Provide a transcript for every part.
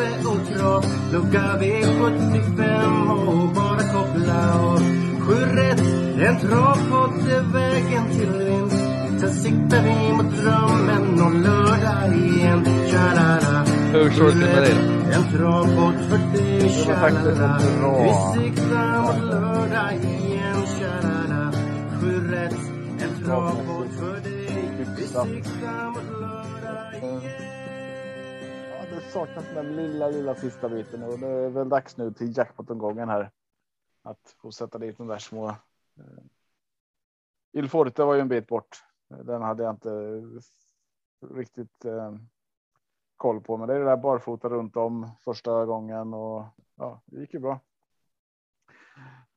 Tobbe och Trav Lucka V75 och bara koppla av Sju rätt, en travpodd är vägen till vinst. Sen siktar vi mot drömmen om lördag igen. Tja-la-la. Hur står det till med dig då? En travpodd för dig, tja-la-la. rätt bra. Vi siktar mot lördag igen. Tja-la-la. Sju rätt, en travpodd för dig Vi siktar mot lördag igen saknas den lilla, lilla sista biten och det är väl dags nu till jackpot-omgången här. Att få sätta dit de där små. Eh, Il Forte var ju en bit bort. Den hade jag inte riktigt eh, koll på, men det är det där barfota runt om första gången och ja, det gick ju bra.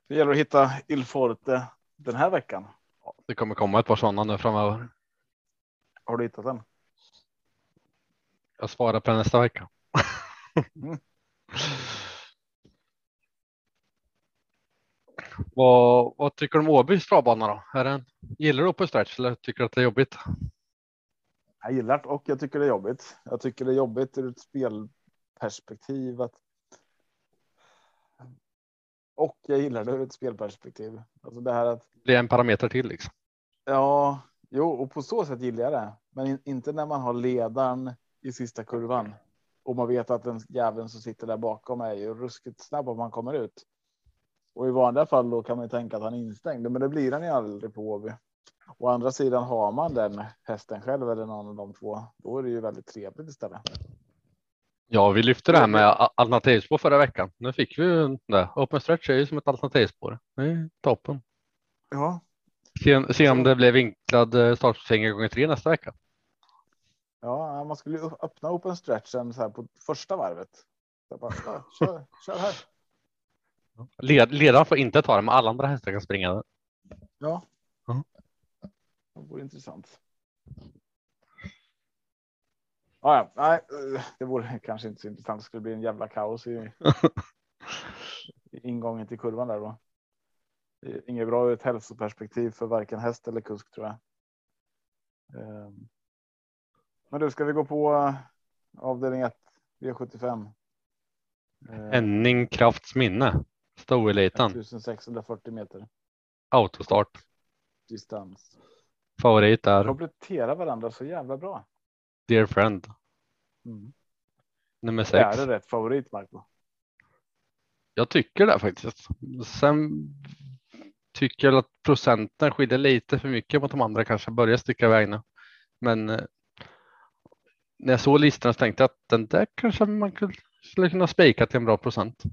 Det gäller att hitta Il Forte den här veckan. Det kommer komma ett par sådana nu framöver. Har du hittat den? Jag svarar på nästa vecka. Mm. vad, vad tycker du om Åbys travbana då? Är den, gillar du på stretch eller tycker du att det är jobbigt? Jag gillar det och jag tycker det är jobbigt. Jag tycker det är jobbigt ur ett spelperspektiv. Att... Och jag gillar det ur ett spelperspektiv. Alltså det här att Det är en parameter till liksom. ja, jo, och på så sätt gillar jag det, men in, inte när man har ledaren i sista kurvan och man vet att den jäveln som sitter där bakom är ju ruskigt snabb om man kommer ut. Och i vanliga fall då kan man ju tänka att han är instängd, men det blir han ju aldrig på Åby. Å andra sidan har man den hästen själv eller någon av de två, då är det ju väldigt trevligt istället. Ja, vi lyfte det här med alternativspår förra veckan. Nu fick vi ju det. Open stretch är ju som ett alternativspår. Det är toppen. Ja, Se, se om det blir vinklad eh, startfinger gånger tre nästa vecka. Ja, man skulle ju öppna open stretchen så här på första varvet. Så bara, ja, kör, kör här. Led, ledaren får inte ta det, men alla andra hästar kan springa den. Ja. Ja. Det vore intressant. Ja, ja, nej, det vore kanske inte så intressant. Det skulle bli en jävla kaos i, i ingången till kurvan där då. Inget bra ur ett hälsoperspektiv för varken häst eller kusk tror jag. Ehm. Men du, ska vi gå på eh, avdelning 1, V75? Eh, Henning Krafts minne. Stoeliten. 1640 meter Autostart. distans. Favorit är Kompletterar varandra så jävla bra. Dear Friend. Mm. Nummer sex. är det rätt favorit Marco. Jag tycker det faktiskt. Sen tycker jag att procenten skiljer lite för mycket mot de andra kanske börjar sticka iväg nu. Men eh, när jag såg listorna så tänkte jag att den där kanske man skulle kunna spika till en bra procent.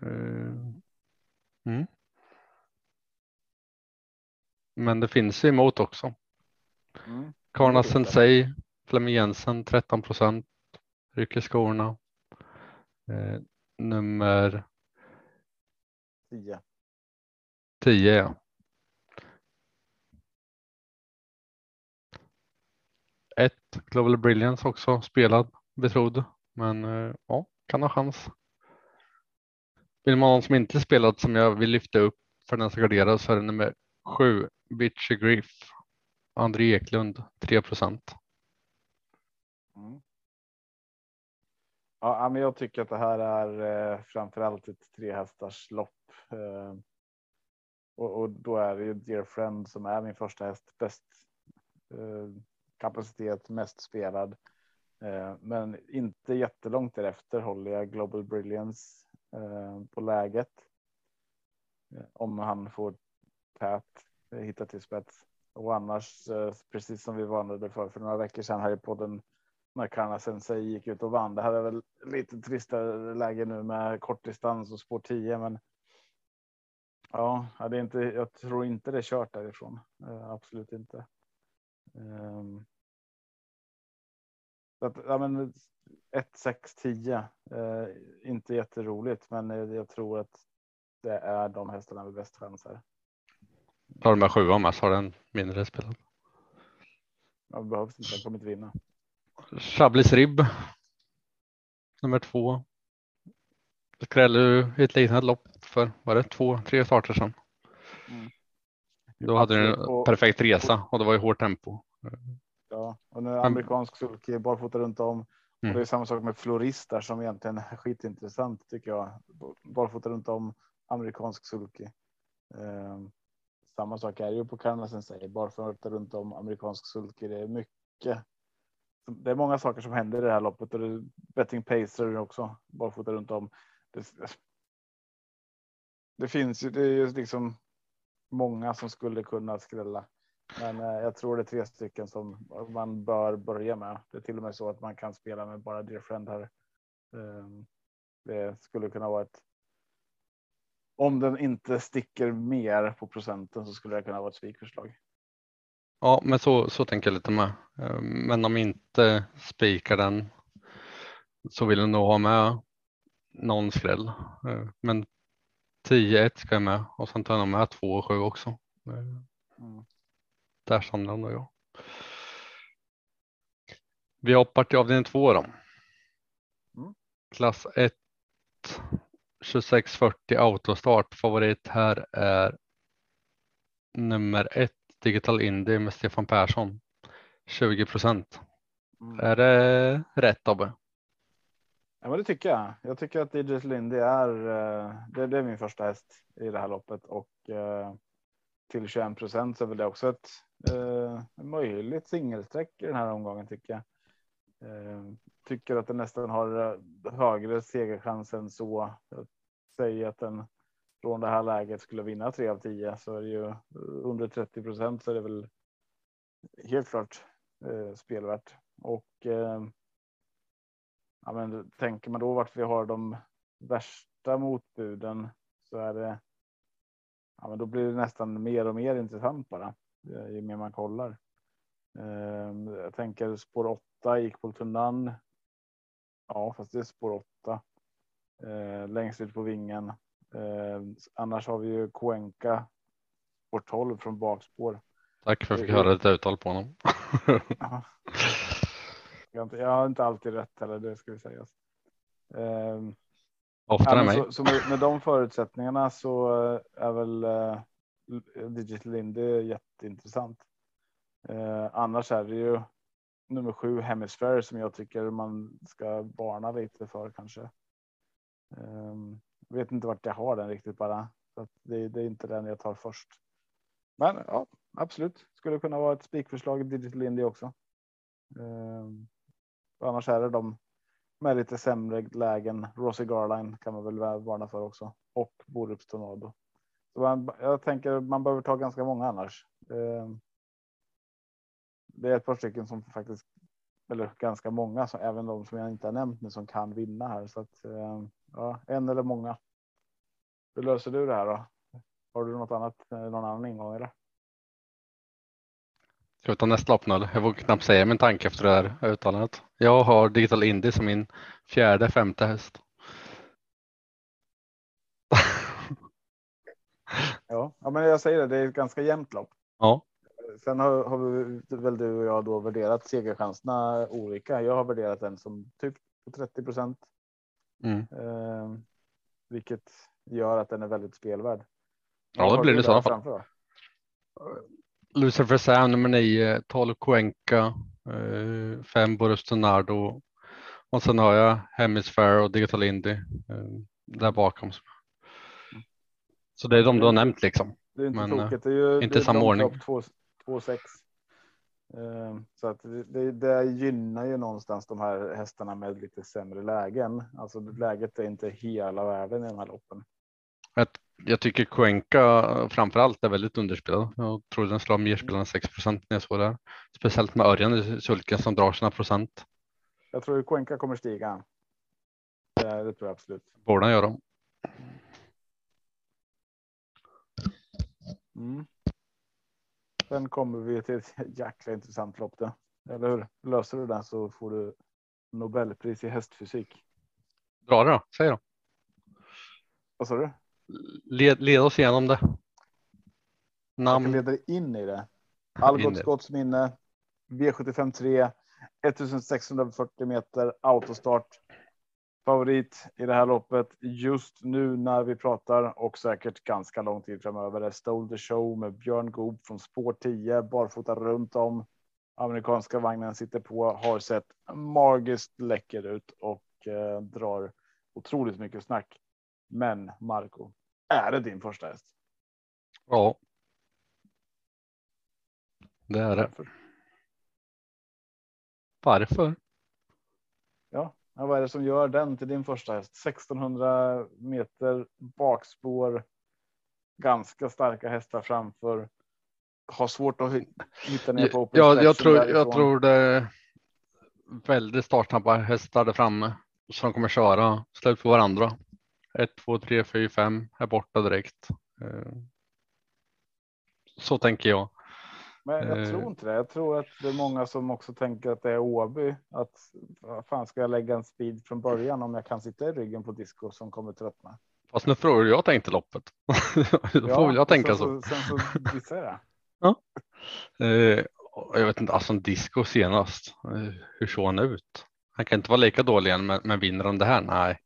Eh, Mm. Men det finns ju emot också. Mm. Karna. Sensei, Flemming Jensen 13 procent, rycker skorna. Eh, nummer 10. 10 ja. Ett Global Brilliance också spelad, betrodd, men eh, ja, kan ha chans. Vill man någon som inte spelat som jag vill lyfta upp för den som garderar så är det nummer sju, Bitchy Griff, André Eklund, 3 procent. Mm. Ja, men jag tycker att det här är eh, framförallt ett trehästars lopp. Eh, och, och då är det ju Dear Friend som är min första häst. Bäst eh, kapacitet, mest spelad. Eh, men inte jättelångt därefter håller jag Global Brilliance eh, på läget. Eh, om han får tät, hitta till spets. Och annars, precis som vi varnade för för några veckor sedan här i podden när Karna Sensei gick ut och vann. Det här är väl lite tristare läge nu med kortdistans och spår 10, men. Ja, det är inte. Jag tror inte det är kört därifrån. Absolut inte. Ehm. Så att, ja, men 1, 6, 10. Eh, inte jätteroligt, men jag tror att det är de hästarna med bäst chanser. Tar du med sjua med så har den mindre spelad. Ja, det behövs inte, den kommer inte vinna. Chablis Ribb. Nummer två. Skrällde ju i ett liknande lopp för, var det två, tre starter sedan. Då hade den en Och- perfekt resa och det var ju hårt tempo. Ja, och nu är amerikansk sulky barfota runt om. Och Mm. det är samma sak med floristar som egentligen är skitintressant tycker jag. Barfota runt om amerikansk sulky. Eh, samma sak är ju på Canada säger barfota runt om amerikansk sulky. Det är mycket. Det är många saker som händer i det här loppet och det är betting pacer också barfota runt om. Det, det finns ju, det är ju liksom många som skulle kunna skrälla. Men eh, jag tror det är tre stycken som man bör börja med. Det är till och med så att man kan spela med bara Dear Friend här. Ehm, det skulle kunna vara ett. Om den inte sticker mer på procenten så skulle det kunna vara ett spikförslag. Ja, men så, så tänker jag lite med. Ehm, men om inte spikar den så vill jag nog ha med någon skräll. Ehm, men 10-1 ska jag med och sen tar jag nog med 2 och 7 också. Mm. Där samlar jag. Vi hoppar till avdelning 2 då. Mm. Klass 1 2640 autostart. Favorit här är nummer 1 Digital Indie med Stefan Persson. 20 procent. Mm. Är det rätt Abbe? Ja, men det tycker jag. Jag tycker att DJ Lindy är, eh, det, det är min första häst i det här loppet och eh, till 21 procent så är väl det också ett eh, möjligt singelsträck i den här omgången tycker jag. Eh, tycker att den nästan har eh, högre segerchans än så. Säg säger att den från det här läget skulle vinna 3 av 10 så är det ju under 30 procent så är det väl helt klart eh, spelvärt och eh, Ja, men tänker man då vart vi har de värsta motbuden så är det. Ja, men då blir det nästan mer och mer intressant bara eh, ju mer man kollar. Eh, Jag tänker spår 8 gick på tunnan. Ja, fast det är spår 8. Eh, längst ut på vingen. Eh, annars har vi ju Cuenca. Spår 12 från bakspår. Tack för att jag fick höra ett uttal på honom. Ja. Jag, har inte, alltid rätt heller, det ska vi säga. Um, Oftare Ja, än mig. så, så med, med de förutsättningarna så eh, är väl eh, Digital Indie jätteintressant. Eh, annars är det ju nummer sju Hemisphere som jag tycker man ska varna lite för kanske. Eh, vet inte vart jag har den riktigt bara. Så det, det är inte den jag tar först. Men ja, absolut. Skulle kunna vara ett spikförslag i Digital Indie också. Eh, annars är det de med lite sämre lägen. Rosie Garline kan man väl varna för också och Borups Tornado. Så man, jag tänker man behöver ta ganska många annars. Ehm, det är ett par stycken som faktiskt eller ganska många, så även de som jag inte har nämnt nu som kan vinna här. Så att ehm, ja, en eller många. Hur löser du det här då? Har du något annat, eh, någon annan ingång eller? Ska vi ta nästa lopp nu? Jag vågar knappt säga min tanke efter det här uttalandet. Jag har Digital Indie som min fjärde, femte häst. Ja, ja men jag säger det, det är ett ganska jämnt lopp. ja, Sen har, har vi väl du och jag då värderat segerchanserna olika. Jag har värderat den som typ på 30 procent, mm. eh, vilket gör att den är väldigt spelvärd. Ja, det blir det i sådana fall. Lucifer Sam nummer 9, 12 Cuenca, 5 Boris Donardo och sen har jag Hemisphere och Digital Indie eh, där bakom. Så det är de du har nämnt liksom. Det är inte Men, tokigt. Det är ju inte det är samma ordning. lopp, två- 2-6. Eh, Så att det, det, gynnar ju någonstans de här hästarna med lite sämre lägen. Alltså läget är inte hela världen i de här loppen. Jag tycker Cuenca framför allt är väldigt underspelad. Jag tror den ha mer spel än 6 procent när jag såg det. här. Speciellt med Örjan i sulken som drar sina procent. Jag tror Cuenca kommer stiga. Det, det tror jag absolut. Båda gör de. Mm. Sen kommer vi till ett jäkla intressant lopp. Då. Eller hur? Löser du den så får du Nobelpris i hästfysik. Dra det då, säg då. Vad sa du? Led, led oss igenom det. Jag Namn. leda dig in i det. Algot i- Scotts minne. V75 3. 1640 meter autostart. Favorit i det här loppet just nu när vi pratar och säkert ganska lång tid framöver är Stole the show med Björn Goop från spår 10 barfota runt om. Amerikanska vagnen sitter på, har sett magiskt läcker ut och eh, drar otroligt mycket snack. Men Marco, är det din första häst? Ja. Det är det. Varför? Ja, vad är det som gör den till din första häst? 1600 meter bakspår. Ganska starka hästar framför. Har svårt att hitta ner på open Ja, jag, tror, jag därifrån. tror det väldigt startsnabba hästar där framme som kommer köra slut på varandra. 1, 2, 3, 4, 5 är borta direkt. Eh, Så tänker jag. Men jag eh, tror inte det. Jag tror att det är många som också tänker att det är Åby. Att vad fan ska jag lägga en speed från början om jag kan sitta i ryggen på disco som kommer tröttna? Fast nu frågar du, jag tänkte loppet. Då får väl jag tänka så. Sen så, sen så gissar jag. Eh, och Jag vet inte, alltså en disco senast. eh, Hur såg han ut? Han kan inte vara lika dålig men, men vinner han det här? Nej.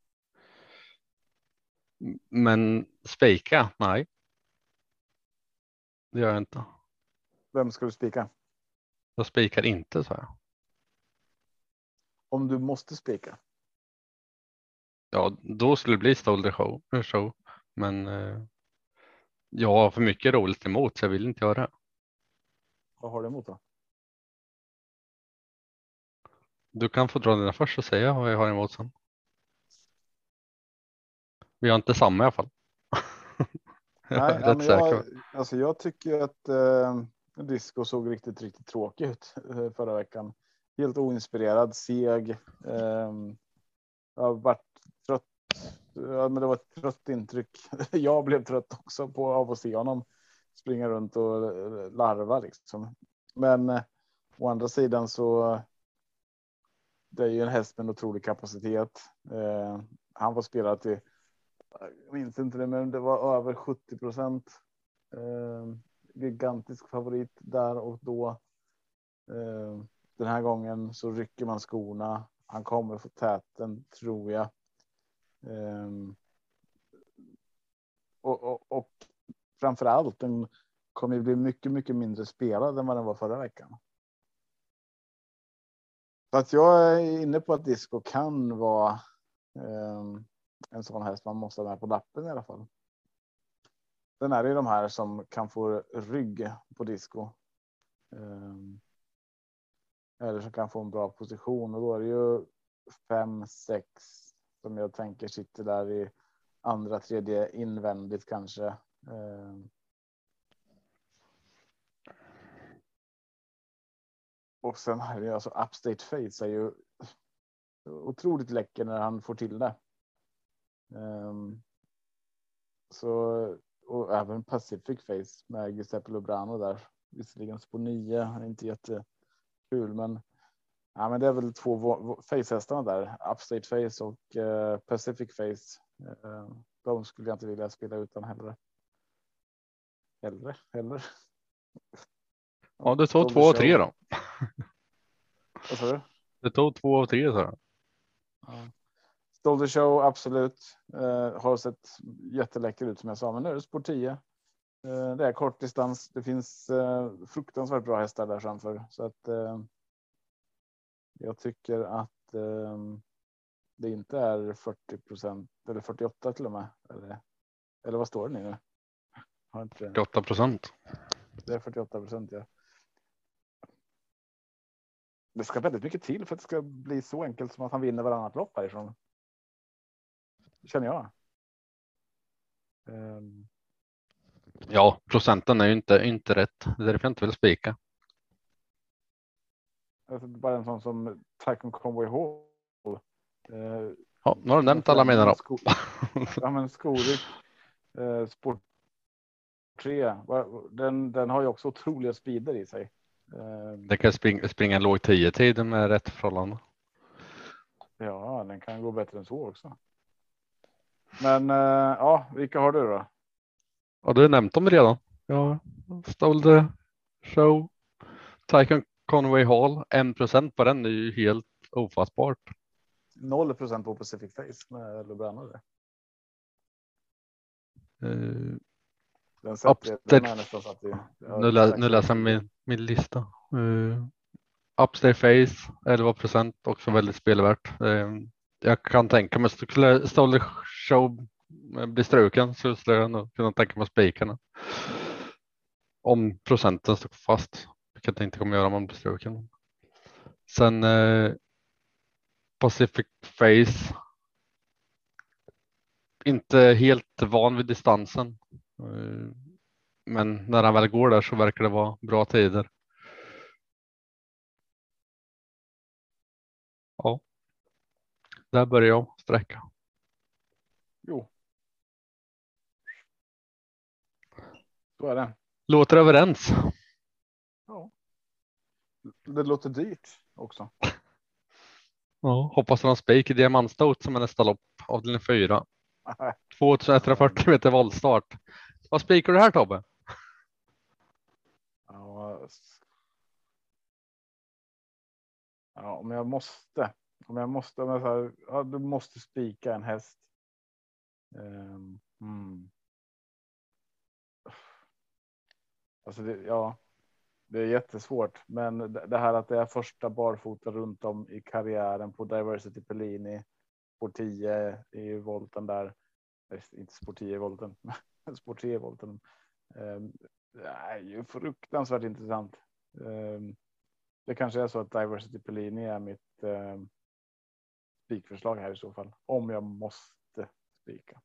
Men spika? Nej. Det gör jag inte. Vem ska du spika? Jag spikar inte, sa jag. Om du måste spika. Ja, då skulle det bli Stolder show, show. Men eh, jag har för mycket roligt emot så jag vill inte göra det. Vad har du emot då? Du kan få dra dina först och säga vad jag har emot sen. Vi har inte samma i alla fall. jag Nej, rätt jag, alltså jag tycker att eh, Disco såg riktigt, riktigt tråkig ut eh, förra veckan. Helt oinspirerad, seg. Eh, jag har varit trött. Ja, men det var ett trött intryck. Jag blev trött också på av att se honom springa runt och eh, larva liksom. Men eh, å andra sidan så. Det är ju en häst med en otrolig kapacitet. Eh, han var spelad till jag minns inte det, men det var över 70 procent. Eh, gigantisk favorit där och då. Eh, den här gången så rycker man skorna. Han kommer få täten tror jag. Eh, och, och, och framför allt den kommer ju bli mycket, mycket mindre spelad än vad den var förra veckan. Så att jag är inne på att disco kan vara eh, en sån häst man måste ha med på lappen i alla fall. Sen är det ju de här som kan få rygg på disco. Ehm, eller som kan få en bra position och då är det ju fem, sex som jag tänker sitter där i andra, tredje invändigt kanske. Ehm. Och sen är det ju alltså Upstate Face är ju otroligt läcker när han får till det. Um, så och även Pacific Face med Giuseppe Lubrano där. Visserligen på nio, inte jättekul, men. Ja, men det är väl två facehästarna där, Upstate Face och uh, Pacific Face. Uh, de skulle jag inte vilja spela utan hellre. Hellre, hellre. Ja, det tog två av tre då. Vad sa du? Det tog två av tre så. Ja. Stolder show, absolut. Eh, har sett jätteläcker ut som jag sa, men nu är det spår 10. Eh, det är kort distans. Det finns eh, fruktansvärt bra hästar där framför så att. Eh, jag tycker att eh, det inte är 40% eller 48 till och med. Eller, eller vad står det nu? Har inte, 48 procent. det är 48 procent. Ja. Det ska väldigt mycket till för att det ska bli så enkelt som att han vinner varannat lopp härifrån. Känner jag. Um, Ja, procenten är ju inte, inte rätt. Det är därför jag inte vill spika. alltså bara en sån som Tycoon Conway Hall. Uh, Ja, nu har du nämnt alla mina då. Sko ja, men Skorik. Uh, Sport 3. Den, den har ju också otroliga speeder i sig. Uh, Det kan springa, springa en låg 10 tid med rätt förhållande. Ja, den kan gå bättre än så också. Men eh, ja, vilka har du då? Ja, du har nämnt dem redan. Ja, Stole the Show. Tycon Conway Hall. 1 procent på den är ju helt ofattbart. 0 procent på Pacific Face med Lubrano. Det. Uh, Den sätter, den vi, nu, lä, nu läser jag min, min lista. Uh, Upstay Face 11 procent också väldigt spelvärt. Uh, jag kan tänka mig skulle Stole Show bli struken så skulle jag nog kunna tänka mig spikarna. Om procenten står fast, vilket det inte kommer göra om man blir struken. Sen eh, Pacific Face. Inte helt van vid distansen. Eh, men när han väl går där så verkar det vara bra tider. Där börjar jag sträcka. Jo. Så är det. Låter överens. Ja. Det låter dyrt också. Ja, hoppas han spik i diamantstot som är nästa lopp avdelning 4. 2140 meter voltstart. Vad spikar du här Tobbe? Ja, ja, om jag måste. Om jag måste. Om jag så här, ja, du måste spika en häst. Um, mm. Alltså det, ja, det är jättesvårt, men det här att det är första barfota runt om i karriären på Diversity Pellini på 10 i volten där. Inte sport 10 i volten, sport 3 i volten. Um, det är ju fruktansvärt intressant. Um, det kanske är så att Diversity Pellini är mitt um, spikförslag här i så fall. Om jag måste spika.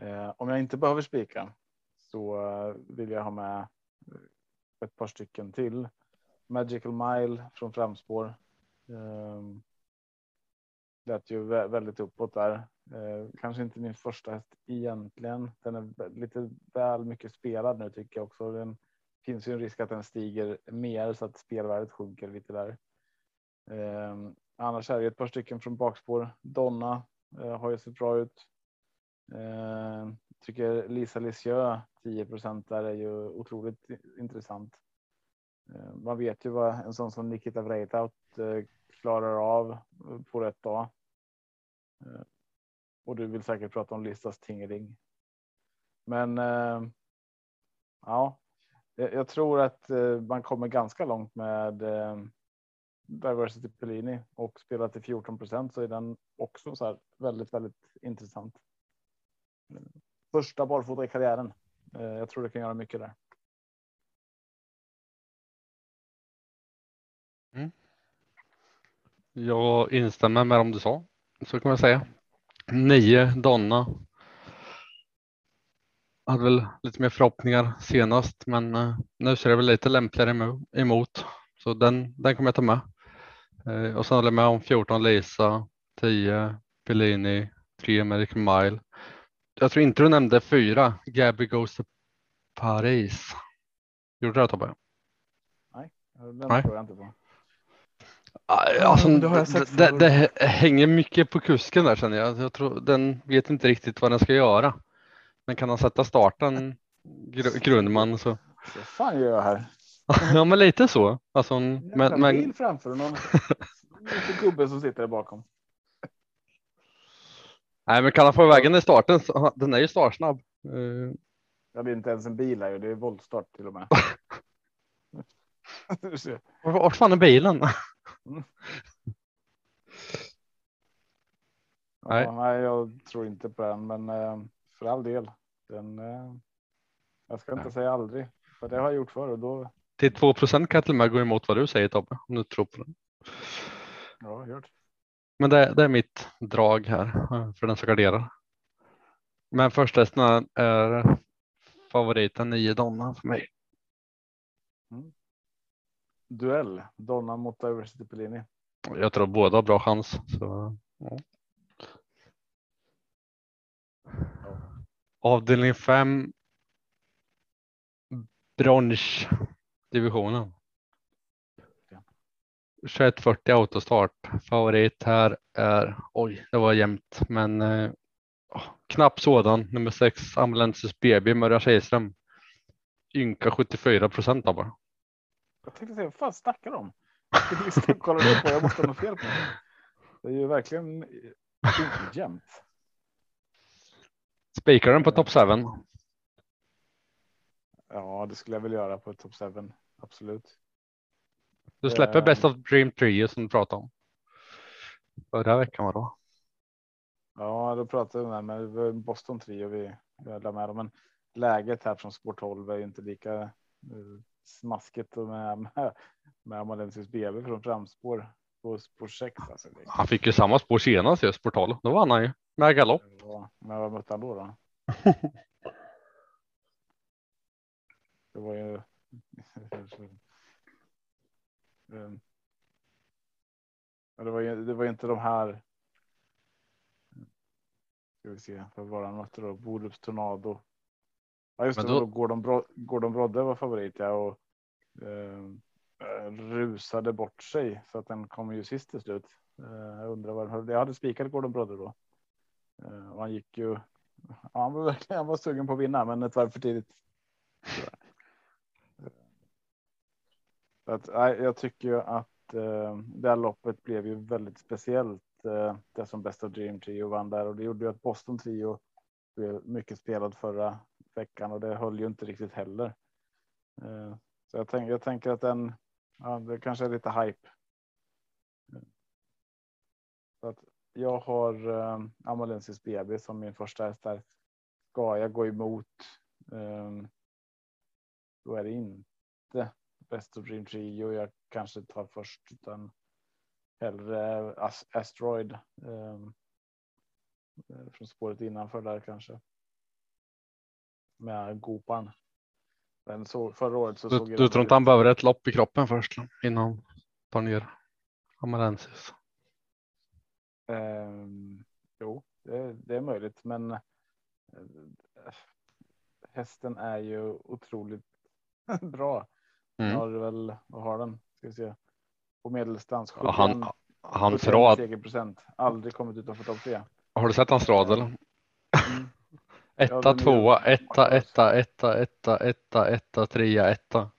Eh, om jag inte behöver spika så vill jag ha med ett par stycken till. Magical Mile från framspår. Eh, lät ju väldigt uppåt där. Eh, kanske inte min första häst egentligen. Den är lite väl mycket spelad nu tycker jag också. Den finns ju en risk att den stiger mer så att spelvärdet sjunker lite där. Ehm, annars är det ett par stycken från bakspår. Donna eh, har ju sett bra ut. Eh, tycker Lisa Lisieux 10 där är ju otroligt intressant. Eh, man vet ju vad en sån som Nikita Vreitaut eh, klarar av eh, på rätt dag. Eh, och du vill säkert prata om Listas Tingering. Men eh, ja, jag tror att eh, man kommer ganska långt med Diversity Pellini och spelar till 14% så är den också så här väldigt, väldigt intressant första barfota i karriären. Eh, jag tror det kan göra mycket där. Mm. Jag instämmer med om du sa. Så kan man säga. Nio Donna. Hade väl lite mer förhoppningar senast, men eh, nu ser det väl lite lämpligare emot. Så den, den kommer jag ta med. Eh, och sen håller jag med om 14 Lisa, 10 Pellini, 3 American Mile, jag tror inte du nämnde fyra. Gabby goes to Paris. Gjorde du det Tobbe? Nej, den Nej. tror jag inte på. Alltså, det, det, det, hänger mycket på kusken där känner jag. jag tror, den vet inte riktigt vad den ska göra. Men kan han sätta starten gr Grundman så. Vad fan gör jag här? Ja men lite så. Alltså, men, men... bil framför någon gubbe som sitter där bakom. Nej, men kan han få vägen i starten? Den är ju startsnabb. Uh... Ja, det är inte ens en bil här, det är voltstart till och med. Vart fan är bilen? Mm. nej. Ja, nej, jag tror inte på den, men eh, för all del. Den, eh, jag ska inte nej. säga aldrig, för det har jag gjort förr och då. Till 2 procent kan jag till och med gå emot vad du säger Tobbe, om du tror på den. Ja, gjort. Men det, det, är mitt drag här för den som garderar. Men första hästen är favoriten 9 Donna för mig. Mm. Duell Donna mot Diversity Pellini. Jag tror båda har bra chans. Så, ja. Avdelning 5. Bronsdivisionen. 2140 autostart. Favorit här är, oj, det var jämnt, men eh, knapp sådan. Nummer sex, Amalensis BB, Mörja Tjejström. Ynka 74 procent av bara. Jag tänkte säga, vad fan snackar de om? Jag kollar på, jag måste ha något fel på det. Det är ju verkligen inte jämnt. Spikar den på top 7? Ja, det skulle jag väl göra på top 7. Absolut. Du släpper Eh. Best of Dream Trio som du pratade om. Förra veckan var då. Ja, då pratade vi med, det Boston Trio vi, vi la med dem. Men läget här från Sport 12 är ju inte lika eh, smaskigt med, med, med Amalensis BB från framspår på spår 6. Alltså Han fick ju samma spår senast just Portal. Då vann han ju med galopp. var, men vad mötte han då? då? Det var ju. Ja, det var det var inte de här. Ska vi se, vad var han mötte då? Borups Tornado. Ja, just Men det, då- då... Gordon, Bro, Gordon Brodde var favorit ja, och ehm, eh, rusade bort sig så att den kom ju sist till slut. Eh, jag undrar vad. Jag hade spikat Gordon Brodde då. Eh, och han gick ju. Ja, han var verkligen han var sugen på att vinna, men ett varv för tidigt. Så att, jag tycker ju att eh, det här loppet blev ju väldigt speciellt. Eh, det som Best of Dream Trio vann där och det gjorde ju att Boston Trio blev mycket spelad förra veckan och det höll ju inte riktigt heller. Eh, så jag, tänk, jag tänker att den, ja, det kanske är lite hype. Så att jag har eh, Amalensis BB som min första häst där. Ska jag gå emot? Eh, då är det inte Best of Dream Trio jag kanske tar först utan hellre As- Asteroid. eh, från spåret innanför där kanske. Med Gopan. Men så förra året så Du, såg du tror inte han behöver ett lopp i kroppen först innan han tar ner Amalensis? Ehm, jo, det, det är möjligt, men eh, hästen är ju otroligt bra. Mm. har väl, vad har den? Ska vi se. På medeldistans. 71, Ja, han, hans 71 rad. segerprocent. Aldrig kommit utanför topp tre. Har du sett hans rad eller? Mm. Etta, ju- tvåa, etta, etta, etta, etta, etta, etta, trea, etta.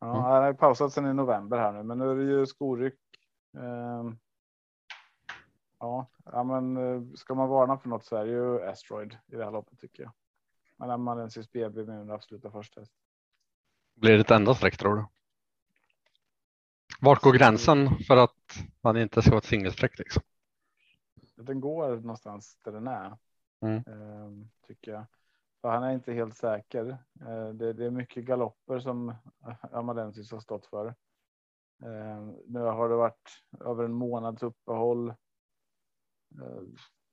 Ja, Mm. Han har pausat sedan i november här nu, men nu är det ju skoryck. Ehm, ja, ja, men eh, ska man varna för något så är det ju Asteroid i det här loppet tycker jag. Men är man en BB med min absoluta första häst. Blir det ett enda streck tror du? Vart går gränsen för att man inte ska vara ett singelsträck liksom? Den går någonstans där den är. Mm. ehm, tycker jag. För han är inte helt säker. Eh, det, det är mycket galopper som Amalensis har stått för. Ehm, nu har det varit över en månads uppehåll. Eh,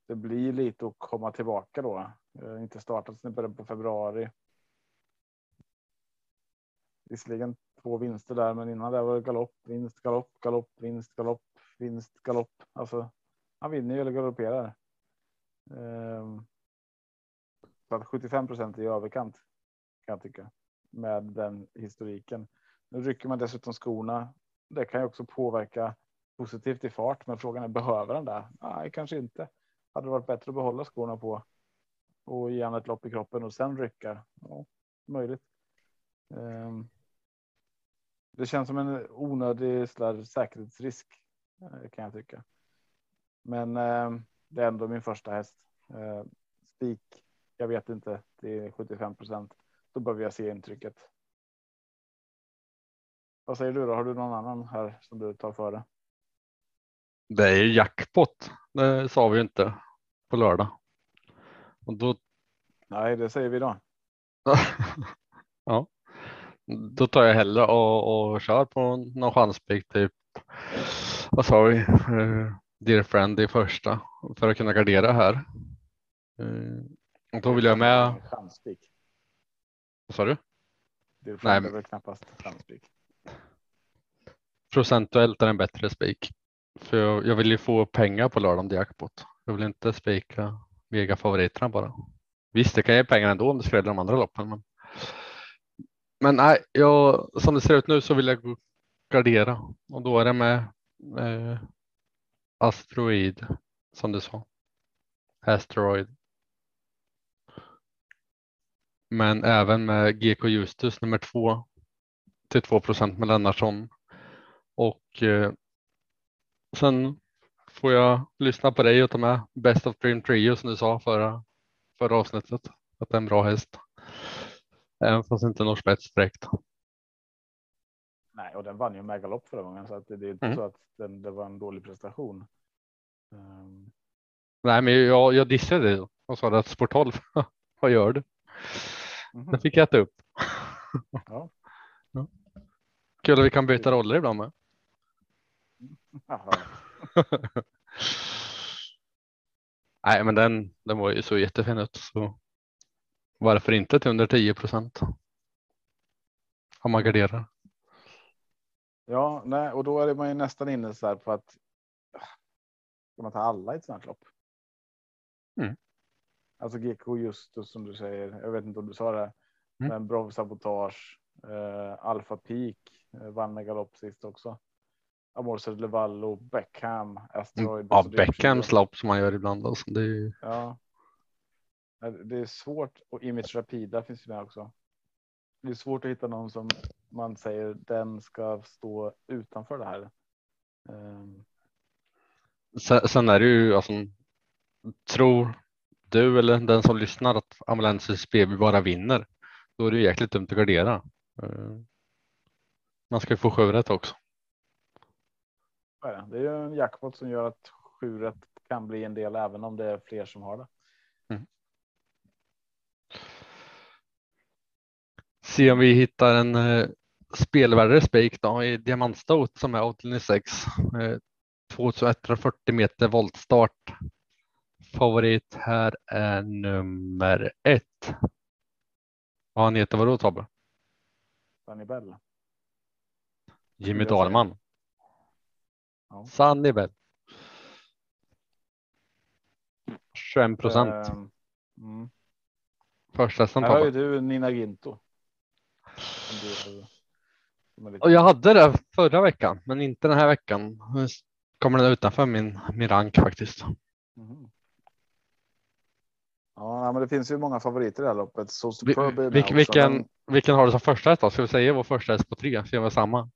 det blir lite att komma tillbaka då. Eh, inte startat i början på februari. Visserligen två vinster där, men innan det var det galopp, vinst, galopp, galopp, vinst, galopp, vinst, galopp. Alltså, han vinner ju eller galopperar. Ehm, så att 75 procent är i överkant kan jag tycka med den historiken. Nu rycker man dessutom skorna. Det kan ju också påverka positivt i fart, men frågan är behöver den det? Nej, kanske inte. Hade det varit bättre att behålla skorna på och ge han ett lopp i kroppen och sen rycka? Ja, möjligt. Ehm, det känns som en onödig säkerhetsrisk eh, kan jag tycka. Men eh, det är ändå min första häst. Eh, spik. Jag vet inte. Det är 75 procent. Då behöver jag se intrycket. Vad säger du då? Har du någon annan här som du tar före? Det är jackpot. Det sa vi inte på lördag. Och då, Nej, det säger vi då. ja, då tar jag hellre och, och kör på någon chanspik typ. Vad sa vi? Uh, Dear friend i första för att kunna gardera här. Eh, och då vill jag med. Chanspik. Vad sa du? Det är, Nej, Nej, väl knappast chanspik. Procentuellt är en bättre spik. För jag, jag vill ju få pengar på lördagen till jackpot. Jag vill inte spika mega favoriterna bara. Visst, det kan ge pengar ändå om det skräller de andra loppen. Men, men nej, jag, som det ser ut nu så vill jag gardera och då är det med eh, asteroid som du sa. Asteroid. Men även med GK Justus nummer två till 2 med Lennartsson. Och eh, sen får jag lyssna på dig och ta med Best of Dream Trio som du sa förra, förra avsnittet. Att det är en bra häst. Även fast inte når spets direkt. Nej, och den vann ju megalopp förra gången så att det, det är inte Mm. så att den, det var en dålig prestation. Um, Nej, men jag, jag dissade det och sa att sport 12, vad gör du? mhm. Den fick jag äta upp. Ja. Ja. Kul att vi kan byta roller ibland med. Nej, men den, den var ju så jättefin ut så varför inte till under 10 procent? Om man garderar. Ja, nej, och då är man ju nästan inne så här på att. Ska man ta alla i ett sånt här lopp? Mm. Alltså GK Justus som du säger. Jag vet inte om du sa det, Mm. men Brov Sabotage, eh, Alpha Peak eh, vann med galopp sist också. Amorse Levallo, Beckham, Asteroid. Mm. Ja, Beckhams lopp som man gör ibland. Alltså, det är ju, Ja. Det är svårt och Image Rapida finns ju med också. Det är svårt att hitta någon som man säger den ska stå utanför det här. Ehm, sen, sen är det ju alltså. Tror du eller den som lyssnar att Amalensis BB bara vinner. Då är det ju jäkligt dumt att gardera. Eh, Man ska ju få sju rätt också. det är ju en jackpot som gör att sju rätt kan bli en del även om det är fler som har det. Se om vi hittar en eh, spelvärre spik då i diamantstot som är 86. Eh, 2140 meter voltstart. Favorit här är nummer ett. Och han heter vadå Tobbe? Sunny Bell. Jimmy. Dahlman. Ja. Sannibel. 21 procent. Ehm, mm. Första hästen Här har ju du Nina Ginto. Och jag hade det förra veckan, men inte den här veckan. Nu Kommer den utanför min, min rank faktiskt. Mhm. Ja, men det finns ju många favoriter i det här loppet. Så Vi- Superb är med vilk- också, vilken, men- vilken har du som första häst då? Ska vi säga vår första häst på tre? Så gör vi samma.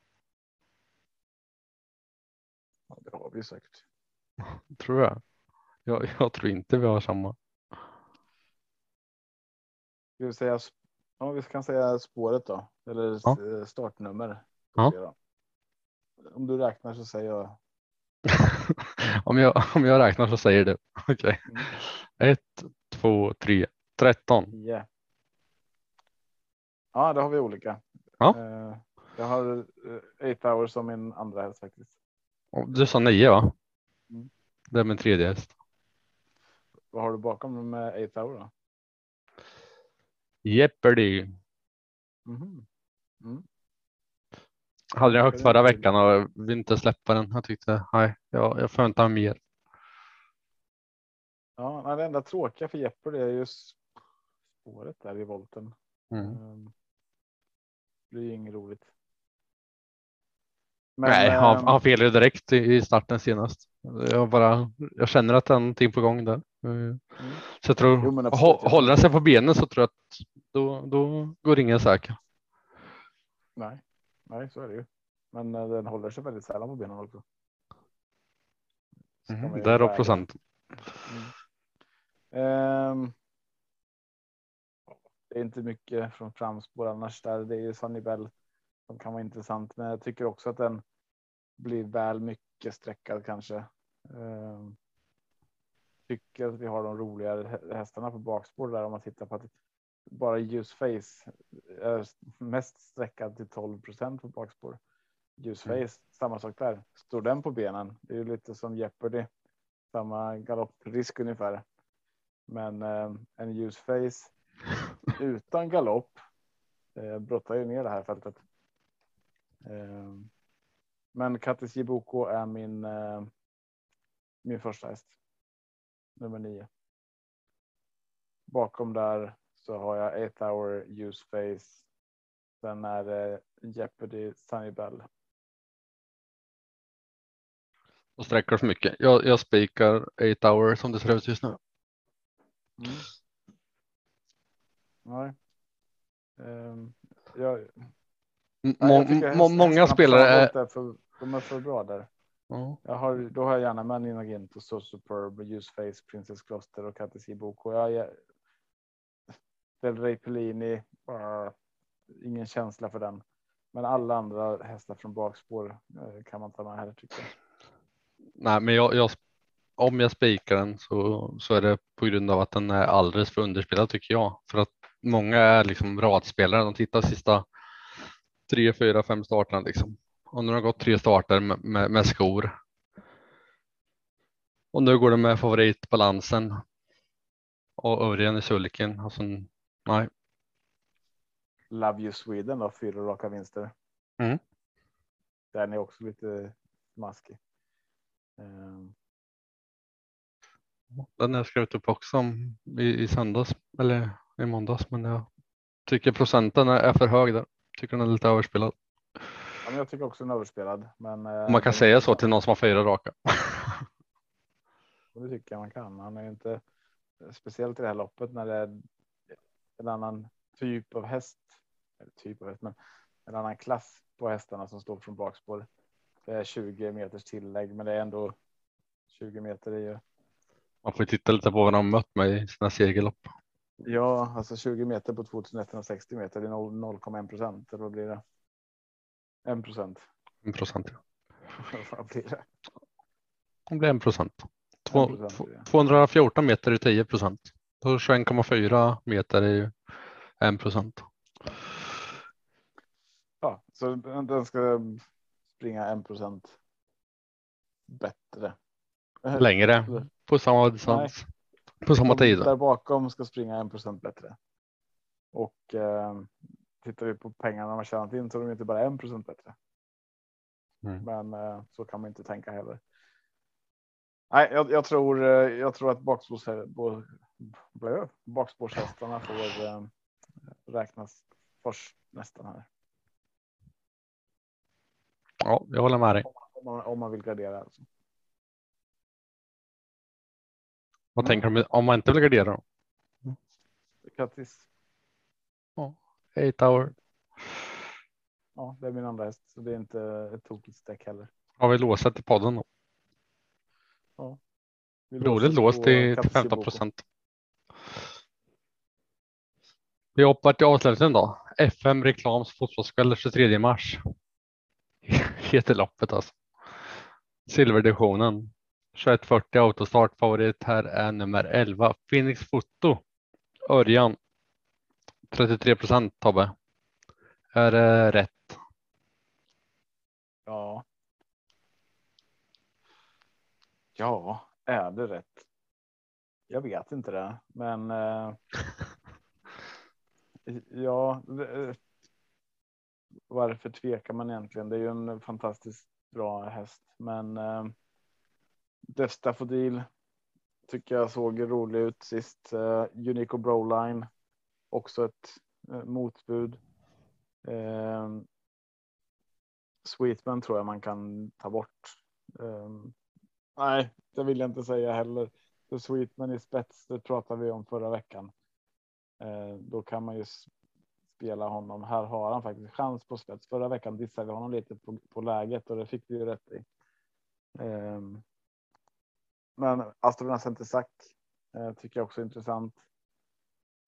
Ja, det har vi säkert. Tror jag. jag. Jag tror inte vi har samma. Ska vi säga, ja, vi kan säga spåret då. Eller Ja. eh, startnummer. Ja. Om du räknar så säger jag. om, jag, om jag räknar så säger du. Okej. Mm. Ett, två, tre, tretton. Yeah. Ja, det har vi olika. Ja. Eh, Jag har eh, Eight Hours som min andra häst faktiskt. Du sa nio va? Mm. Det är min tredje häst. Vad har du bakom med Eight Hour då? Jeopardy. Mhm. Mm. Hade jag högt är förra veckan och vill inte släppa den. Jag tyckte nej, jag, jag förväntar mig mer. Ja, nej, det enda tråkiga för Jeopardy är just spåret där i volten. Mm. Um, det blir ju inget roligt. Men, nej, han, ehm, han felade direkt i, starten senast. Jag bara, jag känner att det är på gång där. Eh, Så jag tror, Jo, håller han sig på benen så tror jag att då, då går ingen säker. Nej, nej, så är det ju. Men eh, den håller sig väldigt sällan på benen också. Mm. Därav väga. procent. Ehm, det är inte mycket från framspår annars där. Det är ju Sunny Bell som kan vara intressant, men jag tycker också att den blir väl mycket sträckad kanske. Ehm, tycker att vi har de roligare hä- hästarna på bakspår där om man tittar på att bara Use Face är mest sträckad till 12 procent på bakspår. Use Face, Mm. samma sak där. Står den på benen? Det är ju lite som Jeopardy. Samma galopprisk ungefär. Men eh, en Use Face utan galopp eh, brottar ju ner det här fältet. Eh, men Kattis Jiboko är min, eh, min första häst. Nummer nio. Bakom där så har jag 8 hour use face. Sen är det Jeopardy Sunny Bell. och sträcker för mycket. Jag, jag spikar 8 hour som det ser ut just nu. Mm. Nej. Um, jag, M- nej, jag många spelare är. För, de är för bra där. Ja, Jag har, då har jag gärna Manny Nagint och So Superb, Juiceface, Princess Kloster och Kattis Boko. Jag Del Rey Pellini, uh, ingen känsla för den. Men alla andra hästar från bakspår uh, kan man ta med här tycker jag. nej, men jag, jag, om jag spikar den så, så är det på grund av att den är alldeles för underspelad tycker jag. För att många är liksom radspelare. De tittar sista tre, fyra, fem starterna liksom. Och nu har det gått tre starter med, med, med skor. Och nu går det med favoritbalansen. Och övriga i sulken. sen nej, Love You Sweden då, fyra raka vinster. Mm. Den är också lite smaskig. Eh, den har jag skrivit upp också om i, i söndags eller i måndags. Men jag tycker procenten är, för hög där. Tycker den är lite överspelad. ja, men jag tycker också den är överspelad. Men eh, Man kan säga så till någon som har fyra raka. Det tycker jag man kan. Han är ju inte speciellt i det här loppet när det är en annan typ av häst. Eller typ av häst, men en annan klass på hästarna som står från bakspår. Det är 20 meters tillägg, men det är ändå 20 meter är ju. Man får titta lite på vad de mött med i sina segerlopp. Ja, alltså 20 meter på 2160 meter. Det är 0 0,1 procent. Eller vad blir det? 1 procent. En procent. vad blir det? Det blir en procent. Två- 1% två- blir det. 214 meter är 10 procent. Då 21,4 meter är ju en procent. Ja, så den ska springa 1 procent bättre. Längre på samma distans. På samma tid. Där bakom ska springa 1 procent bättre. Och eh, tittar vi på pengarna har tjänat in så är de inte bara 1 procent bättre. Mm. Men eh, så kan man inte tänka heller. Nej, jag, jag tror. eh, Jag tror att bakspårshästarna får eh, räknas först nästan här. Ja, jag håller med dig. Om man, om man vill gardera. Alltså. Vad Mm. tänker du om- om man inte vill gardera? Kattis. 8 hour. Ja, det är min andra häst, så det är inte ett tokigt streck heller. Har vi låsat i podden då? Roligt låser låst till, till Kattis 15 Boko. procent. Vi hoppar till avslutningen då. FM Reklams fotbollskväll 23 mars. Heter loppet alltså. Silverdivisionen. 2140 autostart. Favorit här är nummer 11 Phoenix Foto. Örjan. 33 procent Tobbe. Är det rätt? Ja. Ja, är det rätt? Jag vet inte det, men. Eh, ja. det- eh, Varför tvekar man egentligen? Det är ju en fantastiskt bra häst, men. Eh, Destafodil tycker jag såg rolig ut sist. Eh, Unico Broline. Också ett eh, motbud. Eh, Sweetman tror jag man kan ta bort. Um, nej, det vill jag inte säga heller. För Sweetman i spets, det pratade vi om förra veckan. Eh, då kan man ju spela honom. Här har han faktiskt chans på spets. Förra veckan dissade vi honom lite på, på läget och det fick vi ju rätt i. Eh, men Astorna Centersack eh, tycker jag också är intressant.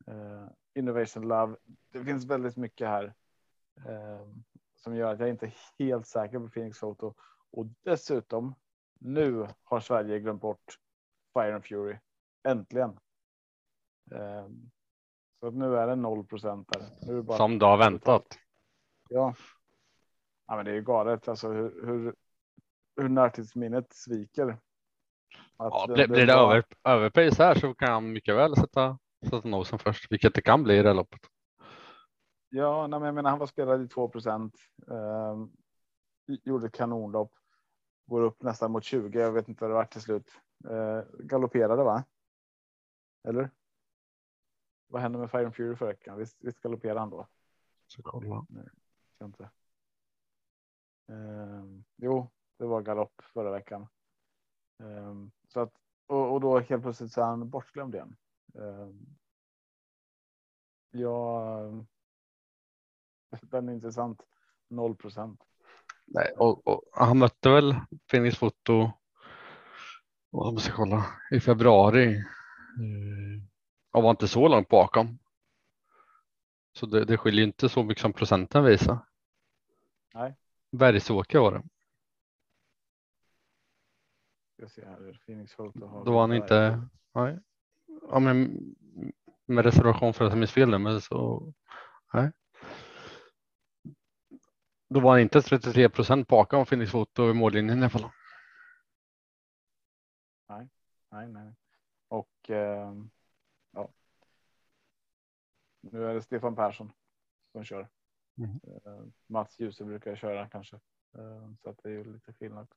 Eh, Innovation Love. Det finns väldigt mycket här. Eh, som gör att jag inte är helt säker på Phoenix Photo. Och dessutom nu har Sverige glömt bort Fire and Fury. Äntligen. Eh, så att nu är det 0 procent det bara Som du har väntat. Ja. ja, men det är ju galet alltså hur, hur, hur närtidsminnet sviker. Att Ja, det- blir, det det var- över, överpris här så kan han mycket väl sätta, sätta nosen först, vilket det kan bli i det loppet. Ja, nej, men jag menar, han var spelad i 2 procent. Eh, gjorde kanonlopp. Går upp nästan mot 20. Jag vet inte vad det var till slut. Eh, galopperade va? Eller? Vad hände med Fire and Fury förra veckan? Visst, visst galopperade han då? Så kolla. Jag inte. Eh, jo, det var galopp förra veckan. Um, så att och, och, då helt plötsligt så är han bortglömd igen. Um, ja, den är intressant. 0 procent. Nej, och, och, han mötte väl Phoenix Foto. Vad måste jag kolla i februari. Och var inte så långt bakom. Så det, det skiljer inte så mycket som procenten visar. Nej. Bergsåker var det. Jag ser här, Phoenix har Då var han inte. Nej. Ja, men med reservation för att jag minns fel men så. Nej. Då var han inte 33 procent bakom Phoenix Foto i mållinjen i alla fall. Nej, nej, nej. Och eh, ja. Nu är det Stefan Persson som kör. Mm. Eh, Mats Djuse brukar köra kanske. Eh, så att det är ju lite skillnad.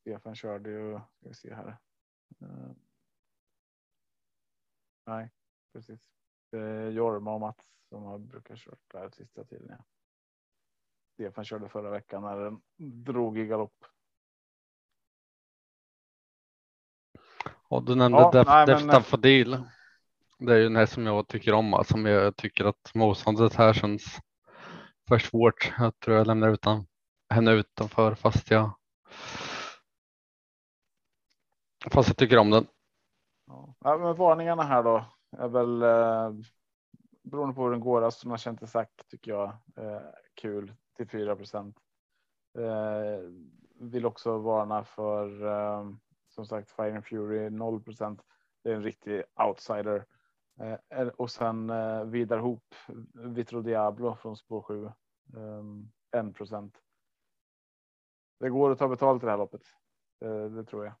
Stefan körde ju, ska vi se här. Eh, nej, precis. Är Jorma och Mats som har brukar kört där sista tiden. Ja. Stefan körde förra veckan när den drog i galopp. Och du nämnde ja, Def, nej, Def Daffodil. Det är ju den här som jag tycker om, som jag tycker att motståndet här känns för svårt. Jag tror jag lämnar utan henne utanför fast jag fast jag tycker om den. Ja, men varningarna här då är väl eh, beroende på hur den går. Alltså, som man känt sagt tycker jag eh, kul till 4 procent. Eh, vill också varna för eh, som sagt Fire and Fury 0 procent. Det är en riktig outsider. Eh, eh och sen eh, vidare ihop Vitro Diablo från spår 7. Eh, 1 procent. Det går att ta betalt i det här loppet. Eh, det tror jag.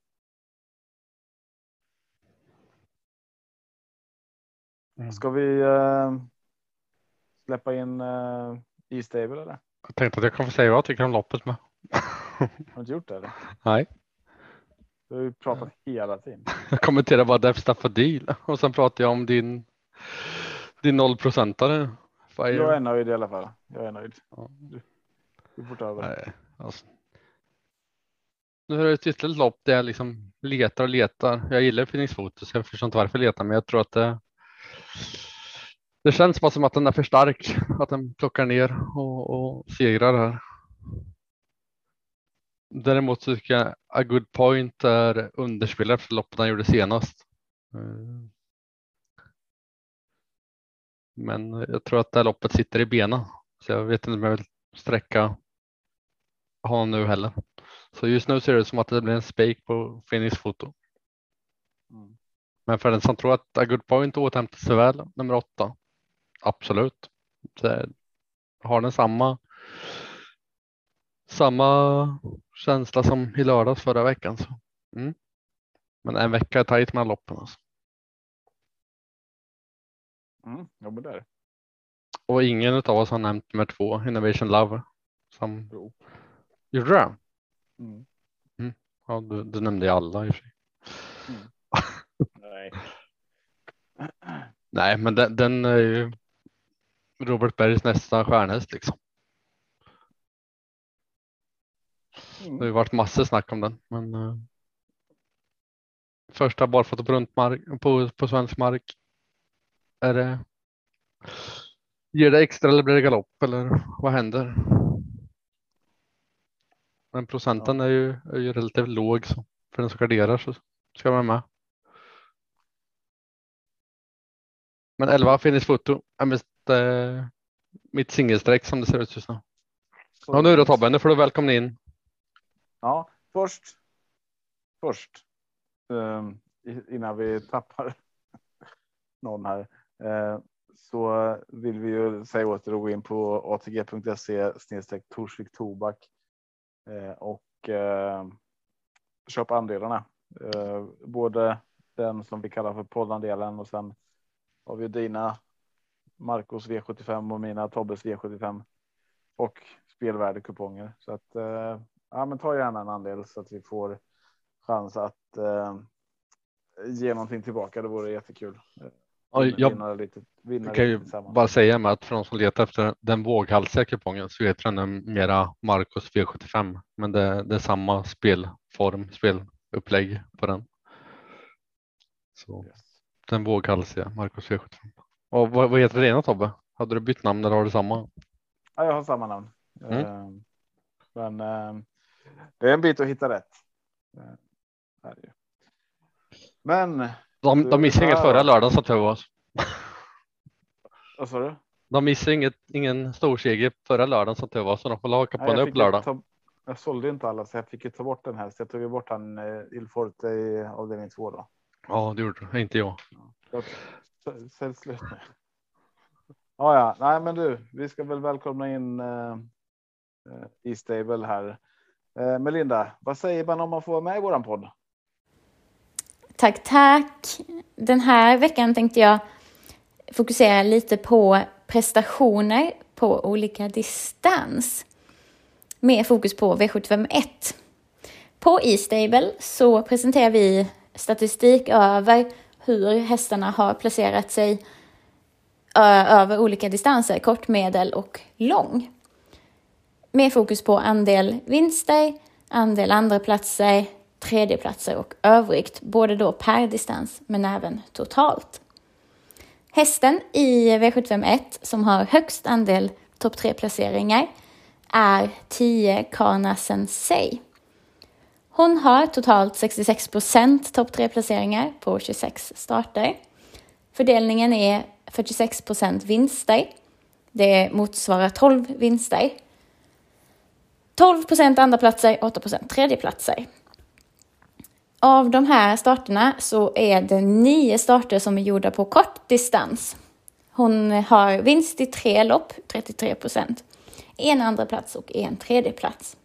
Mm. Ska vi uh, släppa in uh, E-stable eller? Jag tänkte att jag kan få säga vad jag tycker om loppet med. Har du inte gjort det? Eller? Nej. Du har ju pratat hela tiden. Jag kommenterar bara Def Staffordil och sen pratar jag om din din nollprocentare. Jag är nöjd i alla fall. Jag är nöjd. Ja. Du, du får ta över. Nej, alltså. Nu är det ett ytterligare lopp där jag liksom letar och letar. Jag gillar Phoenix Fotos. Jag förstår inte varför jag letar, men jag tror att det det känns bara som att den är för stark, att den plockar ner och, och segrar här. Däremot så tycker jag A Good Point är underspelare för loppet han gjorde senast. Eh, men jag tror att det här loppet sitter i benen, så jag vet inte om jag vill sträcka honom nu heller. Så just nu ser det ut som att det blir en spik på Phoenix foto. Mm. Men för den som tror att A Good Point återhämtar sig väl, nummer åtta, absolut. Så har den samma samma känsla som i lördags förra veckan. Så. Mm. Men en vecka är tajt med loppen. Alltså. Mm, ja, men där. Och ingen av oss har nämnt nummer två, Innovation Love. Som... Jo. Gjorde du det? Mm. Mm. Ja, du, du nämnde alla i och för sig. Nej. Nej, men den, den är ju Robert Bergs nästa stjärnhäst liksom. Mm. Det har ju varit massor snack om den, men. Uh, första barfota på runt mark på, på svensk mark. Är det. Ger det extra eller blir det galopp eller vad händer? Men procenten ja. är, ju, är ju relativt låg så för den som garderar så ska man med. Men 11 Finish Foto är mest eh, mitt singelstreck som det ser ut just nu. Ja, nu då Tobbe, nu får du välkomna in. Ja, först. Först. Um, innan vi tappar någon här. Uh, så vill vi ju säga åter att gå in på atg.se snedstreck Torsvik Tobak uh, och uh, köpa andelarna. Uh, både den som vi kallar för poddandelen och sen har vi dina Marcos V75 och mina Tobbes V75 och spelvärdekuponger. Så att eh, ja, men ta gärna en andel så att vi får chans att eh, ge någonting tillbaka. Det vore jättekul. Ja, jag lite, kan ju bara säga med att för de som letar efter den våghalsiga kupongen så heter den mera Marcos V75, men det, det är samma spelform, spelupplägg på den. Så Yes. Den våghalsiga Marcos V75. Och vad, vad heter det ena Tobbe? Hade du bytt namn eller har du samma? Ja, jag har samma namn. Mm. Eh, Men eh, det är en bit att hitta rätt. Eh. Men De, de missade inget förra lördagen som tur var. vad sa du? De missade inget, ingen storseger förra lördagen som tur var, så de får haka på nu fick ju lördag. ta, jag sålde inte alla så jag fick ju ta bort den här. Så jag tog ju bort han eh, Il Forte i avdelning två då. Ja, det gjorde du. Inte jag. Sälj slut nu. Ja, ja, nej, men du, vi ska väl välkomna in uh, E-stable här. Eh, Melinda, vad säger man om man får vara med i våran podd? Tack, tack. Den här veckan tänkte jag fokusera lite på prestationer på olika distans. Med fokus på V751. På E-stable så presenterar vi statistik över hur hästarna har placerat sig över olika distanser, kort, medel och lång. Med fokus på andel vinster, andel andra platser, tredjeplatser och övrigt, både då per distans men även totalt. Hästen i V751 som har högst andel topp 3-placeringar är 10 Kana Sensei. Hon har totalt 66 procent topp 3-placeringar på 26 starter. Fördelningen är 46 procent vinster. Det motsvarar 12 vinster. 12 procent andra platser, 8 procent tredjeplatser. Av de här starterna så är det nio starter som är gjorda på kort distans. Hon har vinst i tre lopp, 33 procent. En andra plats och en tredje plats.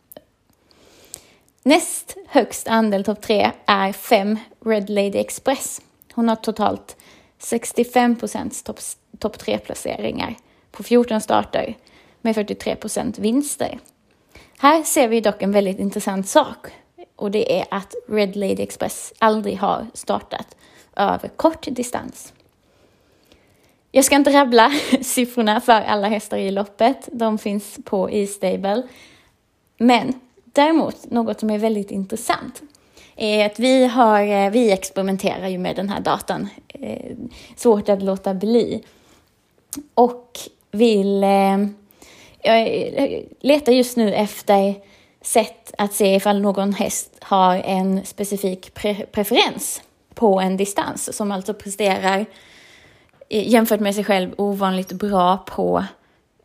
Näst högst andel topp tre är fem Red Lady Express. Hon har totalt 65 procents topp top tre placeringar på 14 starter med 43 procent vinster. Här ser vi dock en väldigt intressant sak och det är att Red Lady Express aldrig har startat över kort distans. Jag ska inte rabbla siffrorna för alla hästar i loppet, de finns på E-stable. Men däremot, något som är väldigt intressant är att vi, har, eh, vi experimenterar ju med den här datan. Eh, svårt att låta bli. Och vill... Eh, jag eh, letar just nu efter sätt att se ifall någon häst har en specifik pre preferens på en distans som alltså presterar eh, jämfört med sig själv ovanligt bra på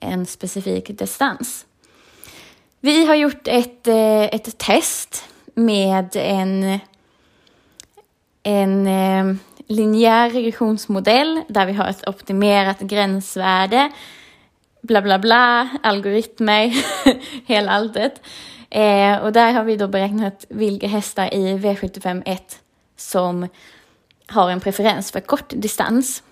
en specifik distans. Vi har gjort ett, eh, ett test med en, en eh, linjär regressionsmodell där vi har ett optimerat gränsvärde, bla bla bla, algoritmer, hela alltet. Eh, och där har vi då beräknat vilka hästar i V751 som har en preferens för kort distans.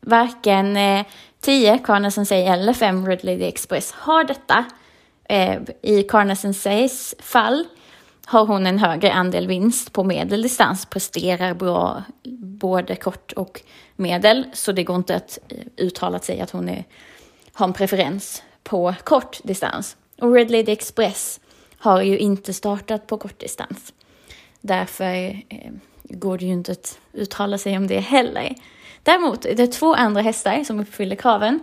Varken eh, 10 Karna säger eller 5 Red Lady Express har detta. Eh, I Karna Senseis fall har hon en högre andel vinst på medeldistans, presterar bra både kort och medel, så det går inte att eh, uttala sig att hon är, har en preferens på kort distans. Och Red Lady Express har ju inte startat på kortdistans. Därför eh, går det ju inte att uttala sig om det heller. Däremot är det två andra hästar som uppfyller kraven.